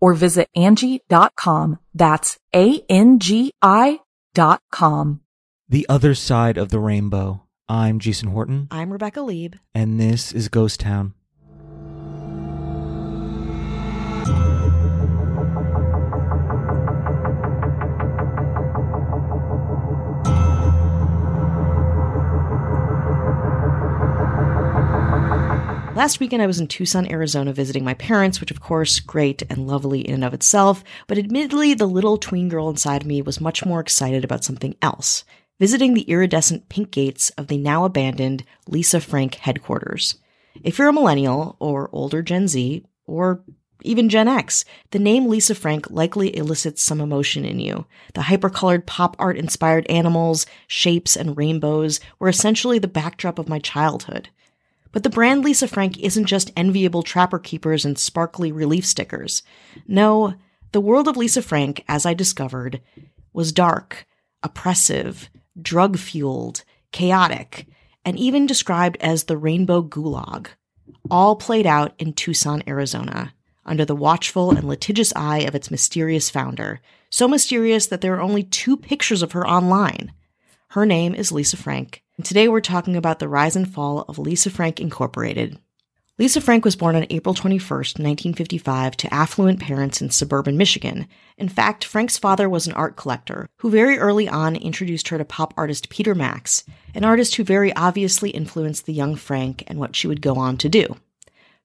or visit Angi.com. That's A-N-G-I dot com. The Other Side of the Rainbow. I'm Jason Horton, I'm Rebecca Leib. and this is Ghost Town. Last weekend, I was in Tucson, Arizona visiting my parents, which, of course, great and lovely in and of itself, but admittedly, the little tween girl inside me was much more excited about something else visiting the iridescent pink gates of the now abandoned Lisa Frank headquarters. If you're a millennial, or older Gen Z, or even Gen X, the name Lisa Frank likely elicits some emotion in you. The hypercolored pop art inspired animals, shapes, and rainbows were essentially the backdrop of my childhood. But the brand Lisa Frank isn't just enviable trapper keepers and sparkly relief stickers. No, the world of Lisa Frank, as I discovered, was dark, oppressive, drug fueled, chaotic, and even described as the rainbow gulag. All played out in Tucson, Arizona, under the watchful and litigious eye of its mysterious founder. So mysterious that there are only two pictures of her online. Her name is Lisa Frank, and today we're talking about the rise and fall of Lisa Frank Incorporated. Lisa Frank was born on April 21st, 1955, to affluent parents in suburban Michigan. In fact, Frank's father was an art collector who very early on introduced her to pop artist Peter Max, an artist who very obviously influenced the young Frank and what she would go on to do.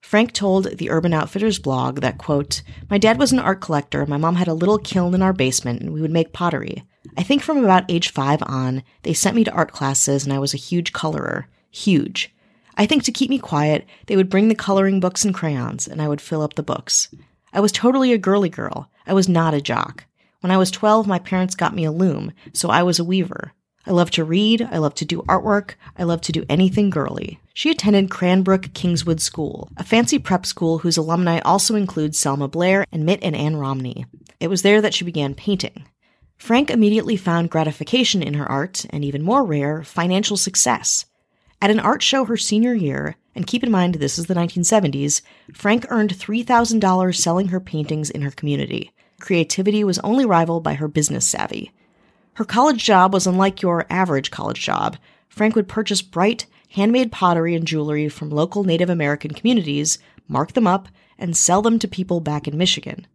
Frank told the Urban Outfitters blog that, quote, My dad was an art collector. My mom had a little kiln in our basement and we would make pottery. I think from about age five on, they sent me to art classes and I was a huge colorer. Huge. I think to keep me quiet, they would bring the coloring books and crayons and I would fill up the books. I was totally a girly girl. I was not a jock. When I was 12, my parents got me a loom, so I was a weaver. I love to read, I love to do artwork, I love to do anything girly. She attended Cranbrook Kingswood School, a fancy prep school whose alumni also include Selma Blair and Mitt and Ann Romney. It was there that she began painting. Frank immediately found gratification in her art, and even more rare, financial success. At an art show her senior year, and keep in mind this is the 1970s, Frank earned $3,000 selling her paintings in her community. Creativity was only rivaled by her business savvy. Her college job was unlike your average college job. Frank would purchase bright, handmade pottery and jewelry from local Native American communities, mark them up, and sell them to people back in Michigan.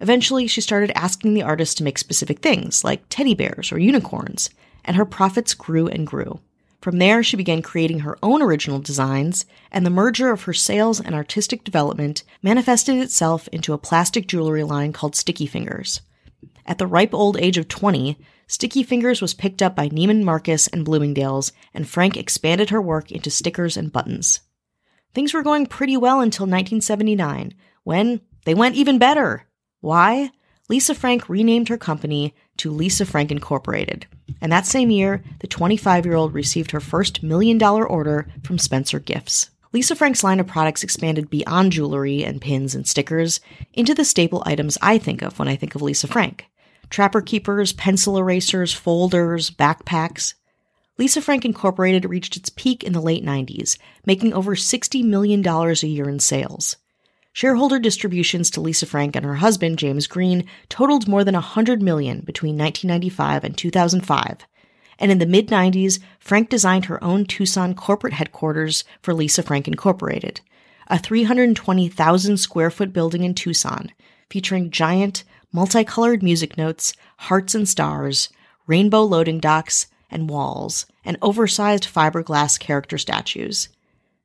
Eventually, she started asking the artist to make specific things, like teddy bears or unicorns, and her profits grew and grew. From there, she began creating her own original designs, and the merger of her sales and artistic development manifested itself into a plastic jewelry line called Sticky Fingers. At the ripe old age of 20, Sticky Fingers was picked up by Neiman Marcus and Bloomingdale's, and Frank expanded her work into stickers and buttons. Things were going pretty well until 1979, when they went even better. Why? Lisa Frank renamed her company to Lisa Frank Incorporated. And that same year, the 25 year old received her first million dollar order from Spencer Gifts. Lisa Frank's line of products expanded beyond jewelry and pins and stickers into the staple items I think of when I think of Lisa Frank trapper keepers, pencil erasers, folders, backpacks. Lisa Frank Incorporated reached its peak in the late 90s, making over $60 million a year in sales. Shareholder distributions to Lisa Frank and her husband, James Green, totaled more than 100 million between 1995 and 2005. And in the mid 90s, Frank designed her own Tucson corporate headquarters for Lisa Frank Incorporated, a 320,000 square foot building in Tucson, featuring giant, multicolored music notes, hearts and stars, rainbow loading docks, and walls, and oversized fiberglass character statues.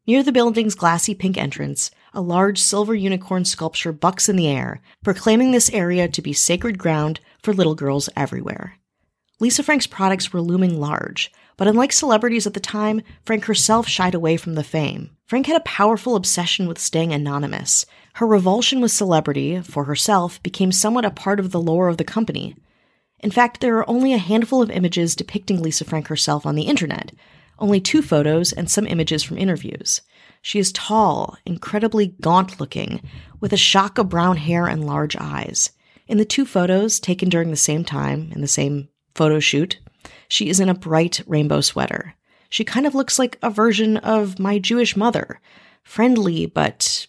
Near the building's glassy pink entrance, a large silver unicorn sculpture bucks in the air, proclaiming this area to be sacred ground for little girls everywhere. Lisa Frank's products were looming large, but unlike celebrities at the time, Frank herself shied away from the fame. Frank had a powerful obsession with staying anonymous. Her revulsion with celebrity, for herself, became somewhat a part of the lore of the company. In fact, there are only a handful of images depicting Lisa Frank herself on the internet, only two photos and some images from interviews. She is tall, incredibly gaunt looking, with a shock of brown hair and large eyes. In the two photos, taken during the same time, in the same photo shoot, she is in a bright rainbow sweater. She kind of looks like a version of my Jewish mother. Friendly, but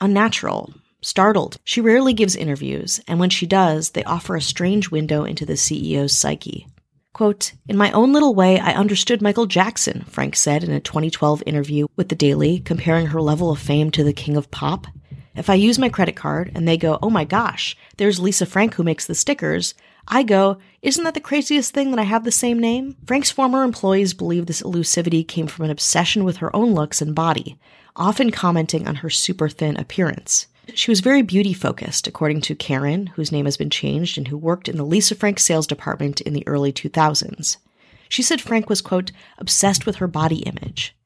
unnatural, startled. She rarely gives interviews, and when she does, they offer a strange window into the CEO's psyche. Quote, In my own little way, I understood Michael Jackson, Frank said in a 2012 interview with The Daily, comparing her level of fame to the king of pop. If I use my credit card and they go, oh my gosh, there's Lisa Frank who makes the stickers, I go, isn't that the craziest thing that I have the same name? Frank's former employees believe this elusivity came from an obsession with her own looks and body, often commenting on her super thin appearance. She was very beauty focused, according to Karen, whose name has been changed and who worked in the Lisa Frank sales department in the early 2000s. She said Frank was, quote, obsessed with her body image.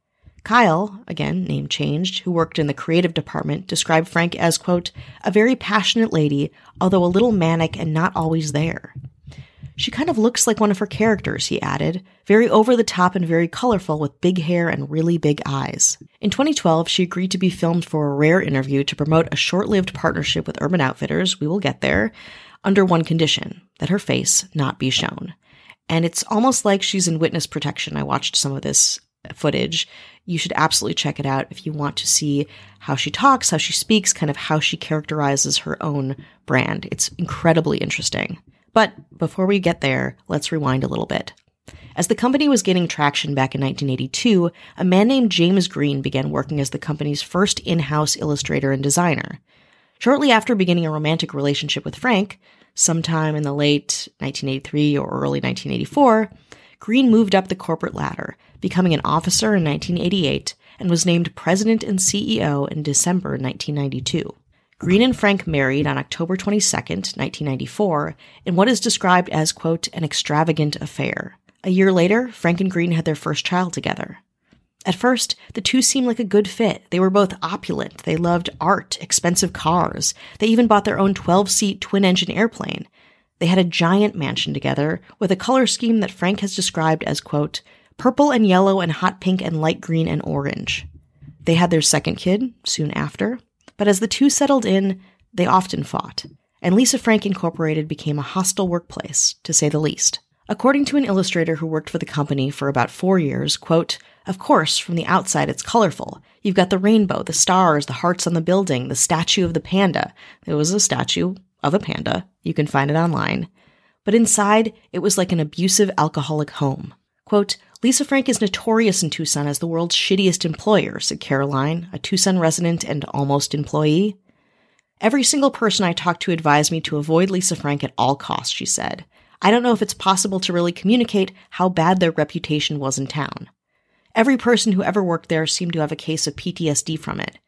Kyle, again, name changed, who worked in the creative department, described Frank as, quote, a very passionate lady, although a little manic and not always there. She kind of looks like one of her characters, he added, very over the top and very colorful with big hair and really big eyes. In 2012, she agreed to be filmed for a rare interview to promote a short lived partnership with Urban Outfitters, we will get there, under one condition that her face not be shown. And it's almost like she's in witness protection. I watched some of this footage. You should absolutely check it out if you want to see how she talks, how she speaks, kind of how she characterizes her own brand. It's incredibly interesting. But before we get there, let's rewind a little bit. As the company was gaining traction back in 1982, a man named James Green began working as the company's first in house illustrator and designer. Shortly after beginning a romantic relationship with Frank, sometime in the late 1983 or early 1984, Green moved up the corporate ladder, becoming an officer in 1988 and was named president and CEO in December 1992. Green and Frank married on October 22, 1994, in what is described as, quote, an extravagant affair. A year later, Frank and Green had their first child together. At first, the two seemed like a good fit. They were both opulent. They loved art, expensive cars. They even bought their own 12 seat twin engine airplane. They had a giant mansion together with a color scheme that Frank has described as, quote, purple and yellow and hot pink and light green and orange. They had their second kid soon after, but as the two settled in, they often fought, and Lisa Frank Incorporated became a hostile workplace, to say the least. According to an illustrator who worked for the company for about four years, quote, of course, from the outside it's colorful. You've got the rainbow, the stars, the hearts on the building, the statue of the panda. There was a statue of a panda. You can find it online. But inside, it was like an abusive alcoholic home. Quote, Lisa Frank is notorious in Tucson as the world's shittiest employer, said Caroline, a Tucson resident and almost employee. Every single person I talked to advised me to avoid Lisa Frank at all costs, she said. I don't know if it's possible to really communicate how bad their reputation was in town. Every person who ever worked there seemed to have a case of PTSD from it.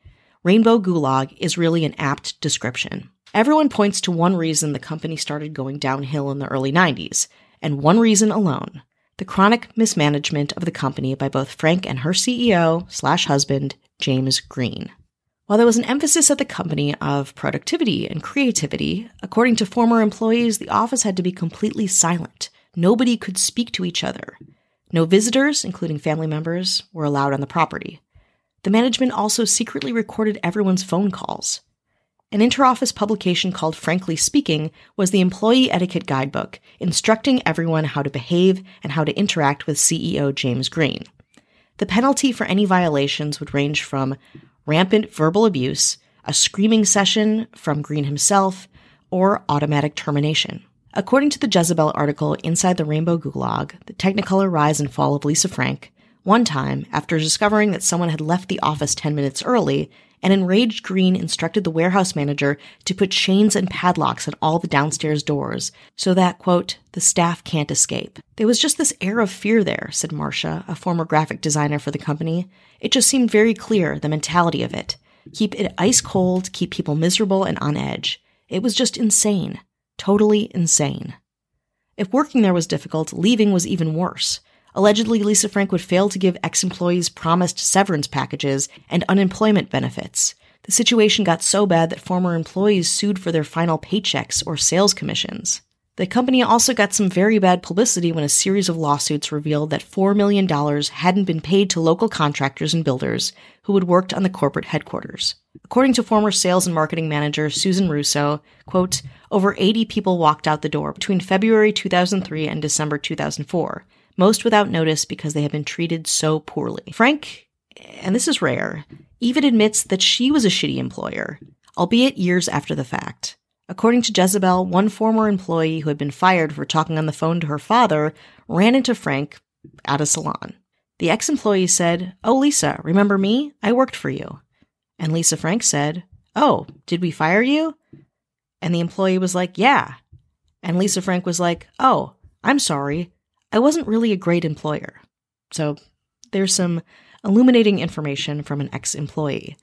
Rainbow Gulag is really an apt description. Everyone points to one reason the company started going downhill in the early 90s, and one reason alone the chronic mismanagement of the company by both Frank and her CEO slash husband, James Green. While there was an emphasis at the company of productivity and creativity, according to former employees, the office had to be completely silent. Nobody could speak to each other. No visitors, including family members, were allowed on the property. The management also secretly recorded everyone's phone calls. An interoffice publication called Frankly Speaking was the employee etiquette guidebook, instructing everyone how to behave and how to interact with CEO James Green. The penalty for any violations would range from rampant verbal abuse, a screaming session from Green himself, or automatic termination. According to the Jezebel article Inside the Rainbow Gulag, the Technicolor Rise and Fall of Lisa Frank, one time, after discovering that someone had left the office 10 minutes early, An enraged Green instructed the warehouse manager to put chains and padlocks on all the downstairs doors so that, quote, the staff can't escape. There was just this air of fear there, said Marcia, a former graphic designer for the company. It just seemed very clear, the mentality of it. Keep it ice cold, keep people miserable and on edge. It was just insane. Totally insane. If working there was difficult, leaving was even worse. Allegedly, Lisa Frank would fail to give ex employees promised severance packages and unemployment benefits. The situation got so bad that former employees sued for their final paychecks or sales commissions. The company also got some very bad publicity when a series of lawsuits revealed that $4 million hadn't been paid to local contractors and builders who had worked on the corporate headquarters. According to former sales and marketing manager Susan Russo, quote, over 80 people walked out the door between February 2003 and December 2004, most without notice because they have been treated so poorly. Frank, and this is rare, even admits that she was a shitty employer, albeit years after the fact. According to Jezebel, one former employee who had been fired for talking on the phone to her father ran into Frank at a salon. The ex employee said, Oh, Lisa, remember me? I worked for you. And Lisa Frank said, Oh, did we fire you? And the employee was like, Yeah. And Lisa Frank was like, Oh, I'm sorry. I wasn't really a great employer. So there's some illuminating information from an ex employee.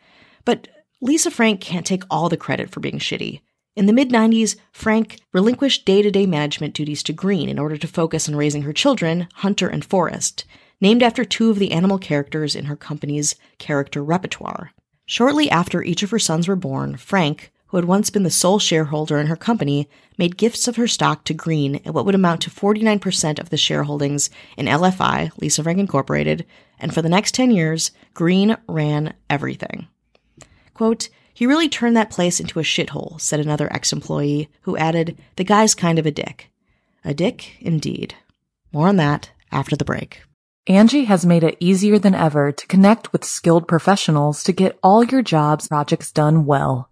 But Lisa Frank can't take all the credit for being shitty. In the mid 90s, Frank relinquished day to day management duties to Green in order to focus on raising her children, Hunter and Forrest, named after two of the animal characters in her company's character repertoire. Shortly after each of her sons were born, Frank, who had once been the sole shareholder in her company, made gifts of her stock to Green at what would amount to 49% of the shareholdings in LFI, Lisa Frank Incorporated, and for the next 10 years, Green ran everything. Quote, he really turned that place into a shithole, said another ex employee, who added, The guy's kind of a dick. A dick, indeed. More on that after the break. Angi has made it easier than ever to connect with skilled professionals to get all your jobs projects done well.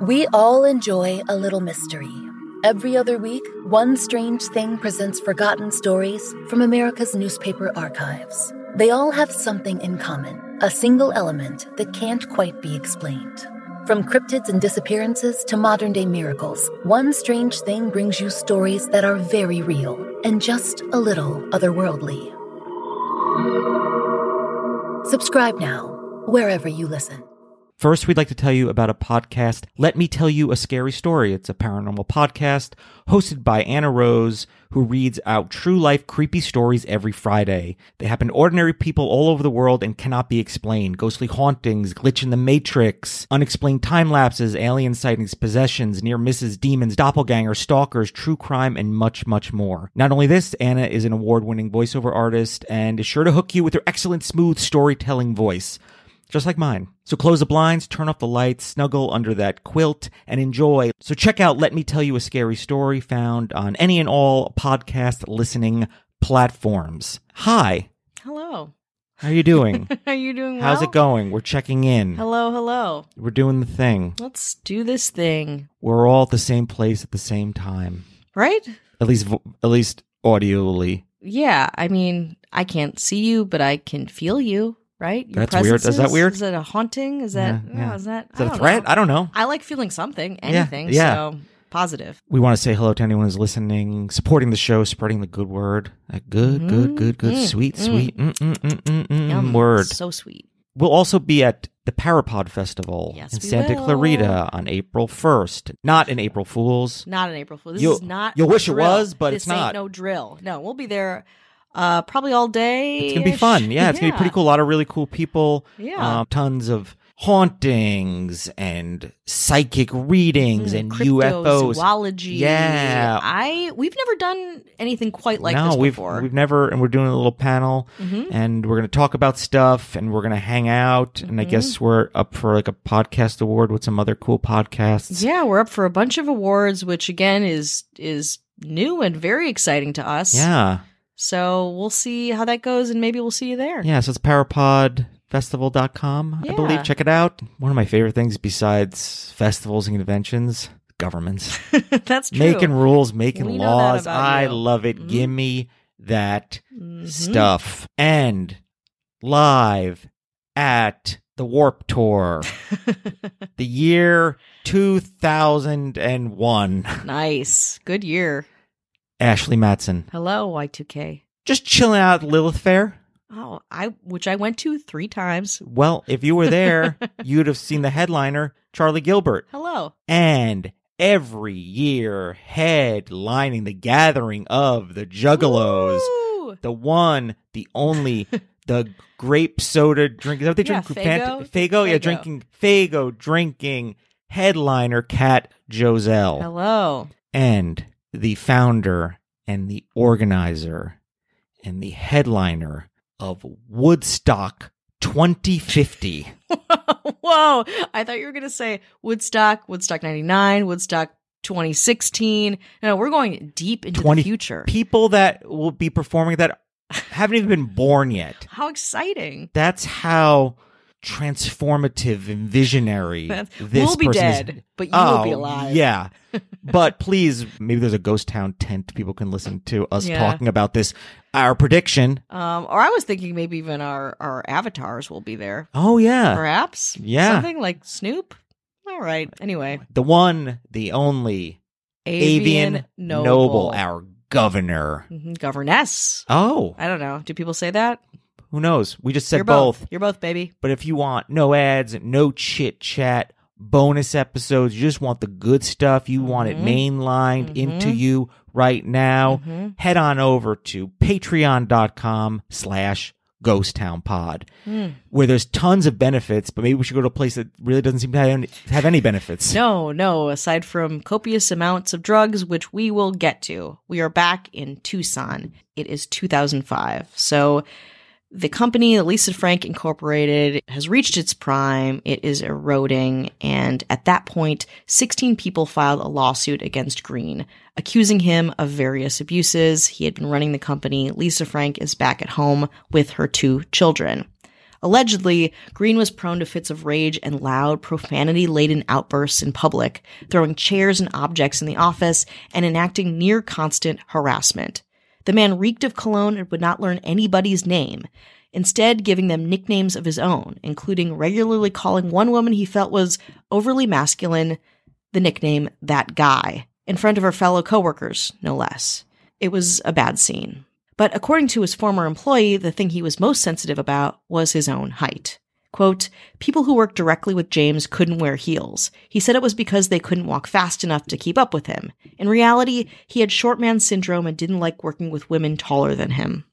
We all enjoy a little mystery. Every other week, one strange thing presents forgotten stories from America's newspaper archives. They all have something in common, a single element that can't quite be explained. From cryptids and disappearances to modern day miracles, one strange thing brings you stories that are very real and just a little otherworldly. Subscribe now, wherever you listen. First, we'd like to tell you about a podcast, Let Me Tell You a Scary Story. It's a paranormal podcast hosted by Anna Rose, who reads out true life creepy stories every Friday. They happen to ordinary people all over the world and cannot be explained. Ghostly hauntings, glitch in the matrix, unexplained time lapses, alien sightings, possessions, near misses, demons, doppelgangers, stalkers, true crime, and much, much more. Not only this, Anna is an award winning voiceover artist and is sure to hook you with her excellent, smooth storytelling voice just like mine. So close the blinds, turn off the lights, snuggle under that quilt, and enjoy. So check out Let Me Tell You a Scary Story, found on any and all podcast listening platforms. Hi. Hello. How are you doing? How are you doing well? How's it going? We're checking in. Hello, hello. We're doing the thing. Let's do this thing. We're all at the same place at the same time. Right? At least, at least audioly. Yeah. I mean, I can't see you, but I can feel you, right? Your That's weird. Is that weird? Is that a haunting? Is that, Yeah, yeah. oh, is that, Is that I a threat? know. I don't know. I like feeling something, anything. yeah. So positive. We want to say hello to anyone who's listening, supporting the show, spreading the good word. That good, good, good, good, Mm, sweet, mm. sweet mm, mm, mm, mm, mm, Yum. word. So sweet. We'll also be at the Parapod Festival Yes, in Santa will. Clarita on April 1st. Not in April Fools. Not an April Fool's. This You'll- is not. you'll a wish it was, but this it's not. No drill. No, we'll be there. Uh, probably all day. It's going to be fun. Yeah, it's going to be pretty cool. A lot of really cool people. Yeah. Um, tons of hauntings and psychic readings and UFOs. Zoology. Yeah. I we've never done anything quite like no, this we've before. we've never, and we're doing a little panel, Mhm. and we're going to talk about stuff, and we're going to hang out, and I guess we're up for like a podcast award with some other cool podcasts. Yeah, we're up for a bunch of awards, which again is is new and very exciting to us. yeah, So we'll see how that goes, and maybe we'll see you there. yeah. So it's parapodfestival.com, I believe. Check it out. One of my favorite things besides festivals and conventions, governments That's true. making rules, making We laws. I you. love it. Mhm. Give me that Mhm. stuff. And live at the Warp Tour, the year 2001. nice. Good year. Ashley Matson. Hello, Y2K. Just chilling out at Lilith Fair. Oh, I which I went to three times. Well, if you were there, you'd have seen the headliner, Charlie Gilbert. Hello. And every year headlining the gathering of the Juggalos. Woo! The one, the only, the grape soda drink. Is that what they Yeah, drink? Faygo? Fant- Faygo? Yeah, drinking Faygo, drinking headliner Cat Joselle. Hello. and the founder and the organizer and the headliner of Woodstock 2050. Whoa. I thought you were going to say Woodstock, Woodstock 99, Woodstock 2016. No, we're going deep into 20 the future. People that will be performing that haven't even been born yet. How exciting. That's how transformative and visionary That's- this we'll be person is. dead, but you will be Oh, alive. Yeah. but please, maybe there's a ghost town tent people can listen to us Yeah. talking about this. Our prediction. Um, or I was thinking maybe even our, our avatars will be there. Oh, yeah. Perhaps. Yeah. Something like Snoop. All right. Anyway. The one, the only, Avian, Avian Noble. Noble, our governor. Mhm, Governess. Oh, I don't know. Do people say that? Who knows? We just said You're both. You're both, baby. But if you want no ads, no chit chat, bonus episodes, you just want the good stuff, you want it Mhm. mainlined Mhm. into you right now, Mhm. head on over to patreon.com slash ghost town pod Hmm. where there's tons of benefits but maybe we should go to a place that really doesn't seem to have any, have any benefits No, no. Aside from copious amounts of drugs, which we will get to, we are back in Tucson. It is 2005. So the company, Lisa Frank Incorporated, has reached its prime. It is eroding. And at that point, 16 people filed a lawsuit against Green, accusing him of various abuses. He had been running the company. Lisa Frank is back at home with her two children. Allegedly, Green was prone to fits of rage and loud, profanity laden outbursts in public, throwing chairs and objects in the office and enacting near constant harassment. The man reeked of cologne and would not learn anybody's name, instead, giving them nicknames of his own, including regularly calling one woman he felt was overly masculine the nickname that guy in front of her fellow coworkers, no less. It was a bad scene. But according to his former employee, the thing he was most sensitive about was his own height. Quote, people who worked directly with James couldn't wear heels. He said it was because they couldn't walk fast enough to keep up with him. In reality, he had short man syndrome and didn't like working with women taller than him.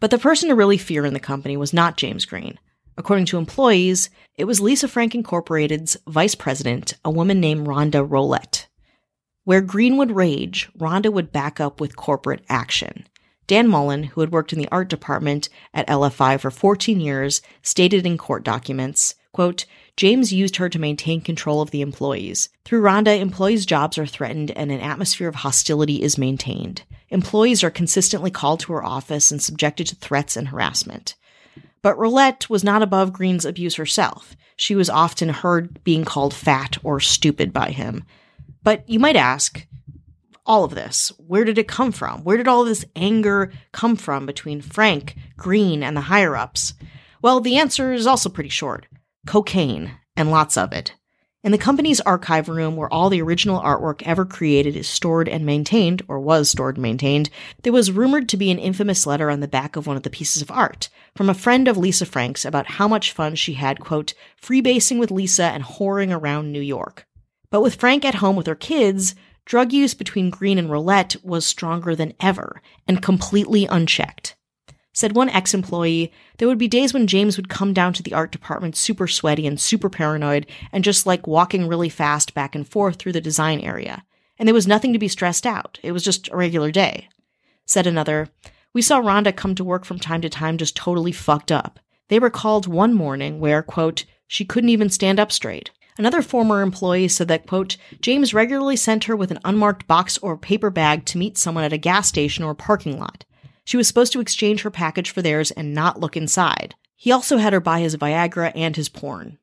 But the person to really fear in the company was not James Green. According to employees, it was Lisa Frank Incorporated's vice president, a woman named Rhonda Rolette. Where Green would rage, Rhonda would back up with corporate action. Dan Mullen, who had worked in the art department at LFI for 14 years, stated in court documents, quote, James used her to maintain control of the employees. Through Rhonda, employees' jobs are threatened and an atmosphere of hostility is maintained. Employees are consistently called to her office and subjected to threats and harassment. But Rolette was not above Green's abuse herself. She was often heard being called fat or stupid by him. But you might ask, all of this, where did it come from? Where did all this anger come from between Frank, Green, and the higher ups? Well, the answer is also pretty short cocaine, and lots of it. In the company's archive room, where all the original artwork ever created is stored and maintained, or was stored and maintained, there was rumored to be an infamous letter on the back of one of the pieces of art from a friend of Lisa Frank's about how much fun she had, quote, freebasing with Lisa and whoring around New York. But with Frank at home with her kids, drug use between Green and Rolette was stronger than ever and completely unchecked. Said one ex employee, there would be days when James would come down to the art department super sweaty and super paranoid and just like walking really fast back and forth through the design area. And there was nothing to be stressed out. It was just a regular day. Said another, we saw Rhonda come to work from time to time just totally fucked up. They recalled one morning where, quote, she couldn't even stand up straight. Another former employee said that, quote, James regularly sent her with an unmarked box or paper bag to meet someone at a gas station or parking lot. She was supposed to exchange her package for theirs and not look inside. He also had her buy his Viagra and his porn.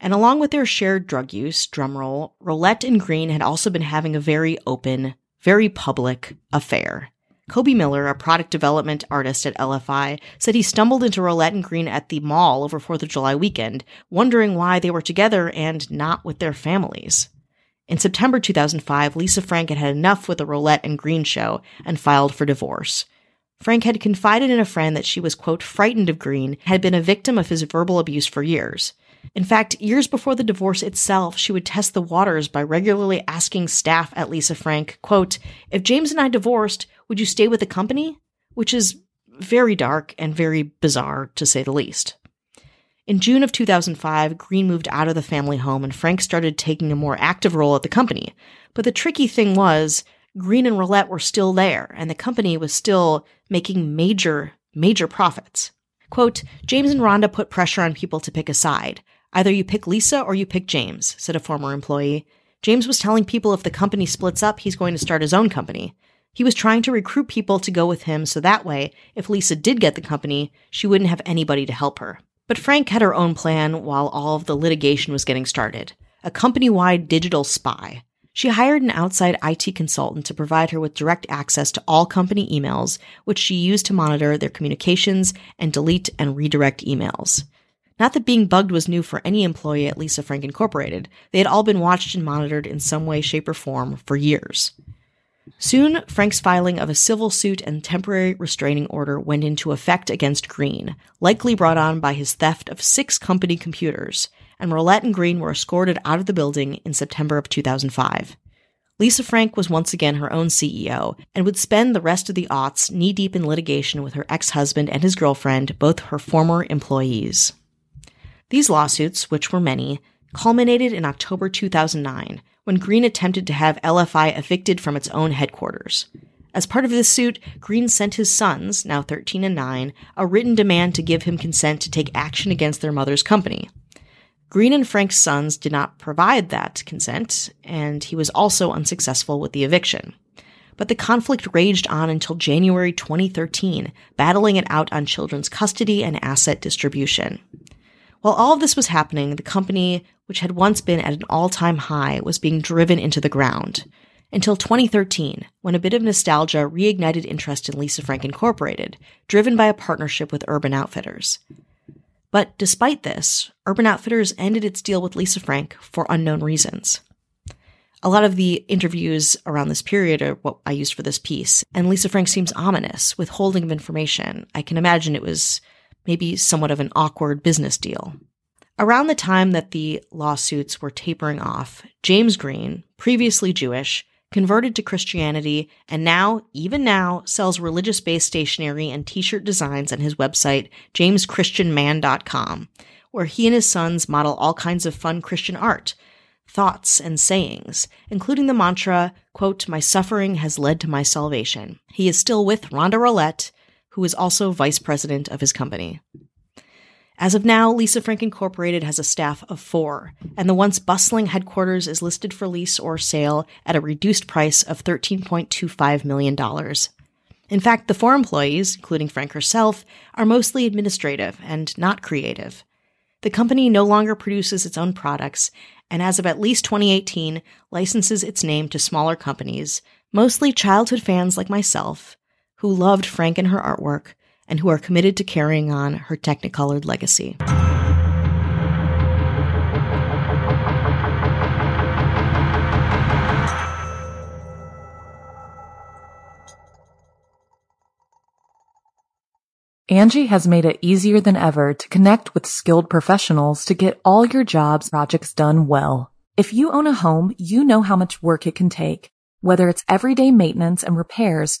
And along with their shared drug use, drumroll, Rolette and Green had also been having a very open, very public affair. Kobe Miller, a product development artist at LFI, said he stumbled into Rolette and Green at the mall over 4th of July weekend, wondering why they were together and not with their families. In September 2005, Lisa Frank had had enough with the Rolette and Green show and filed for divorce. Frank had confided in a friend that she was, quote, frightened of Green, had been a victim of his verbal abuse for years. In fact, years before the divorce itself, she would test the waters by regularly asking staff at Lisa Frank, quote, if James and I divorced, would you stay with the company? Which is very dark and very bizarre, to say the least. In June of 2005, Green moved out of the family home and Frank started taking a more active role at the company. But the tricky thing was, Green and Rolette were still there, and the company was still making major, major profits. Quote, James and Rhonda put pressure on people to pick a side. Either you pick Lisa or you pick James, said a former employee. James was telling people if the company splits up, he's going to start his own company. He was trying to recruit people to go with him so that way, if Lisa did get the company, she wouldn't have anybody to help her. But Frank had her own plan while all of the litigation was getting started a company wide digital spy. She hired an outside IT consultant to provide her with direct access to all company emails, which she used to monitor their communications and delete and redirect emails. Not that being bugged was new for any employee at Lisa Frank Incorporated. They had all been watched and monitored in some way, shape, or form for years. Soon, Frank's filing of a civil suit and temporary restraining order went into effect against Green, likely brought on by his theft of six company computers, and Rolette and Green were escorted out of the building in September of 2005. Lisa Frank was once again her own CEO and would spend the rest of the aughts knee deep in litigation with her ex husband and his girlfriend, both her former employees. These lawsuits, which were many, culminated in October 2009 when Green attempted to have LFI evicted from its own headquarters. As part of this suit, Green sent his sons, now 13 and 9, a written demand to give him consent to take action against their mother's company. Green and Frank's sons did not provide that consent, and he was also unsuccessful with the eviction. But the conflict raged on until January 2013, battling it out on children's custody and asset distribution. While all of this was happening, the company, which had once been at an all time high, was being driven into the ground. Until 2013, when a bit of nostalgia reignited interest in Lisa Frank Incorporated, driven by a partnership with Urban Outfitters. But despite this, Urban Outfitters ended its deal with Lisa Frank for unknown reasons. A lot of the interviews around this period are what I used for this piece, and Lisa Frank seems ominous, withholding of information. I can imagine it was maybe somewhat of an awkward business deal. Around the time that the lawsuits were tapering off, James Green, previously Jewish, converted to Christianity, and now, even now, sells religious based stationery and t shirt designs on his website, jameschristianman.com, where he and his sons model all kinds of fun Christian art, thoughts, and sayings, including the mantra, quote, My suffering has led to my salvation. He is still with Rhonda Rolette, who is also vice president of his company. As of now, Lisa Frank Incorporated has a staff of four, and the once bustling headquarters is listed for lease or sale at a reduced price of $13.25 million. In fact, the four employees, including Frank herself, are mostly administrative and not creative. The company no longer produces its own products, and as of at least 2018, licenses its name to smaller companies, mostly childhood fans like myself, who loved Frank and her artwork, and who are committed to carrying on her Technicolored legacy. Angi has made it easier than ever to connect with skilled professionals to get all your jobs projects done well. If you own a home, you know how much work it can take, whether it's everyday maintenance and repairs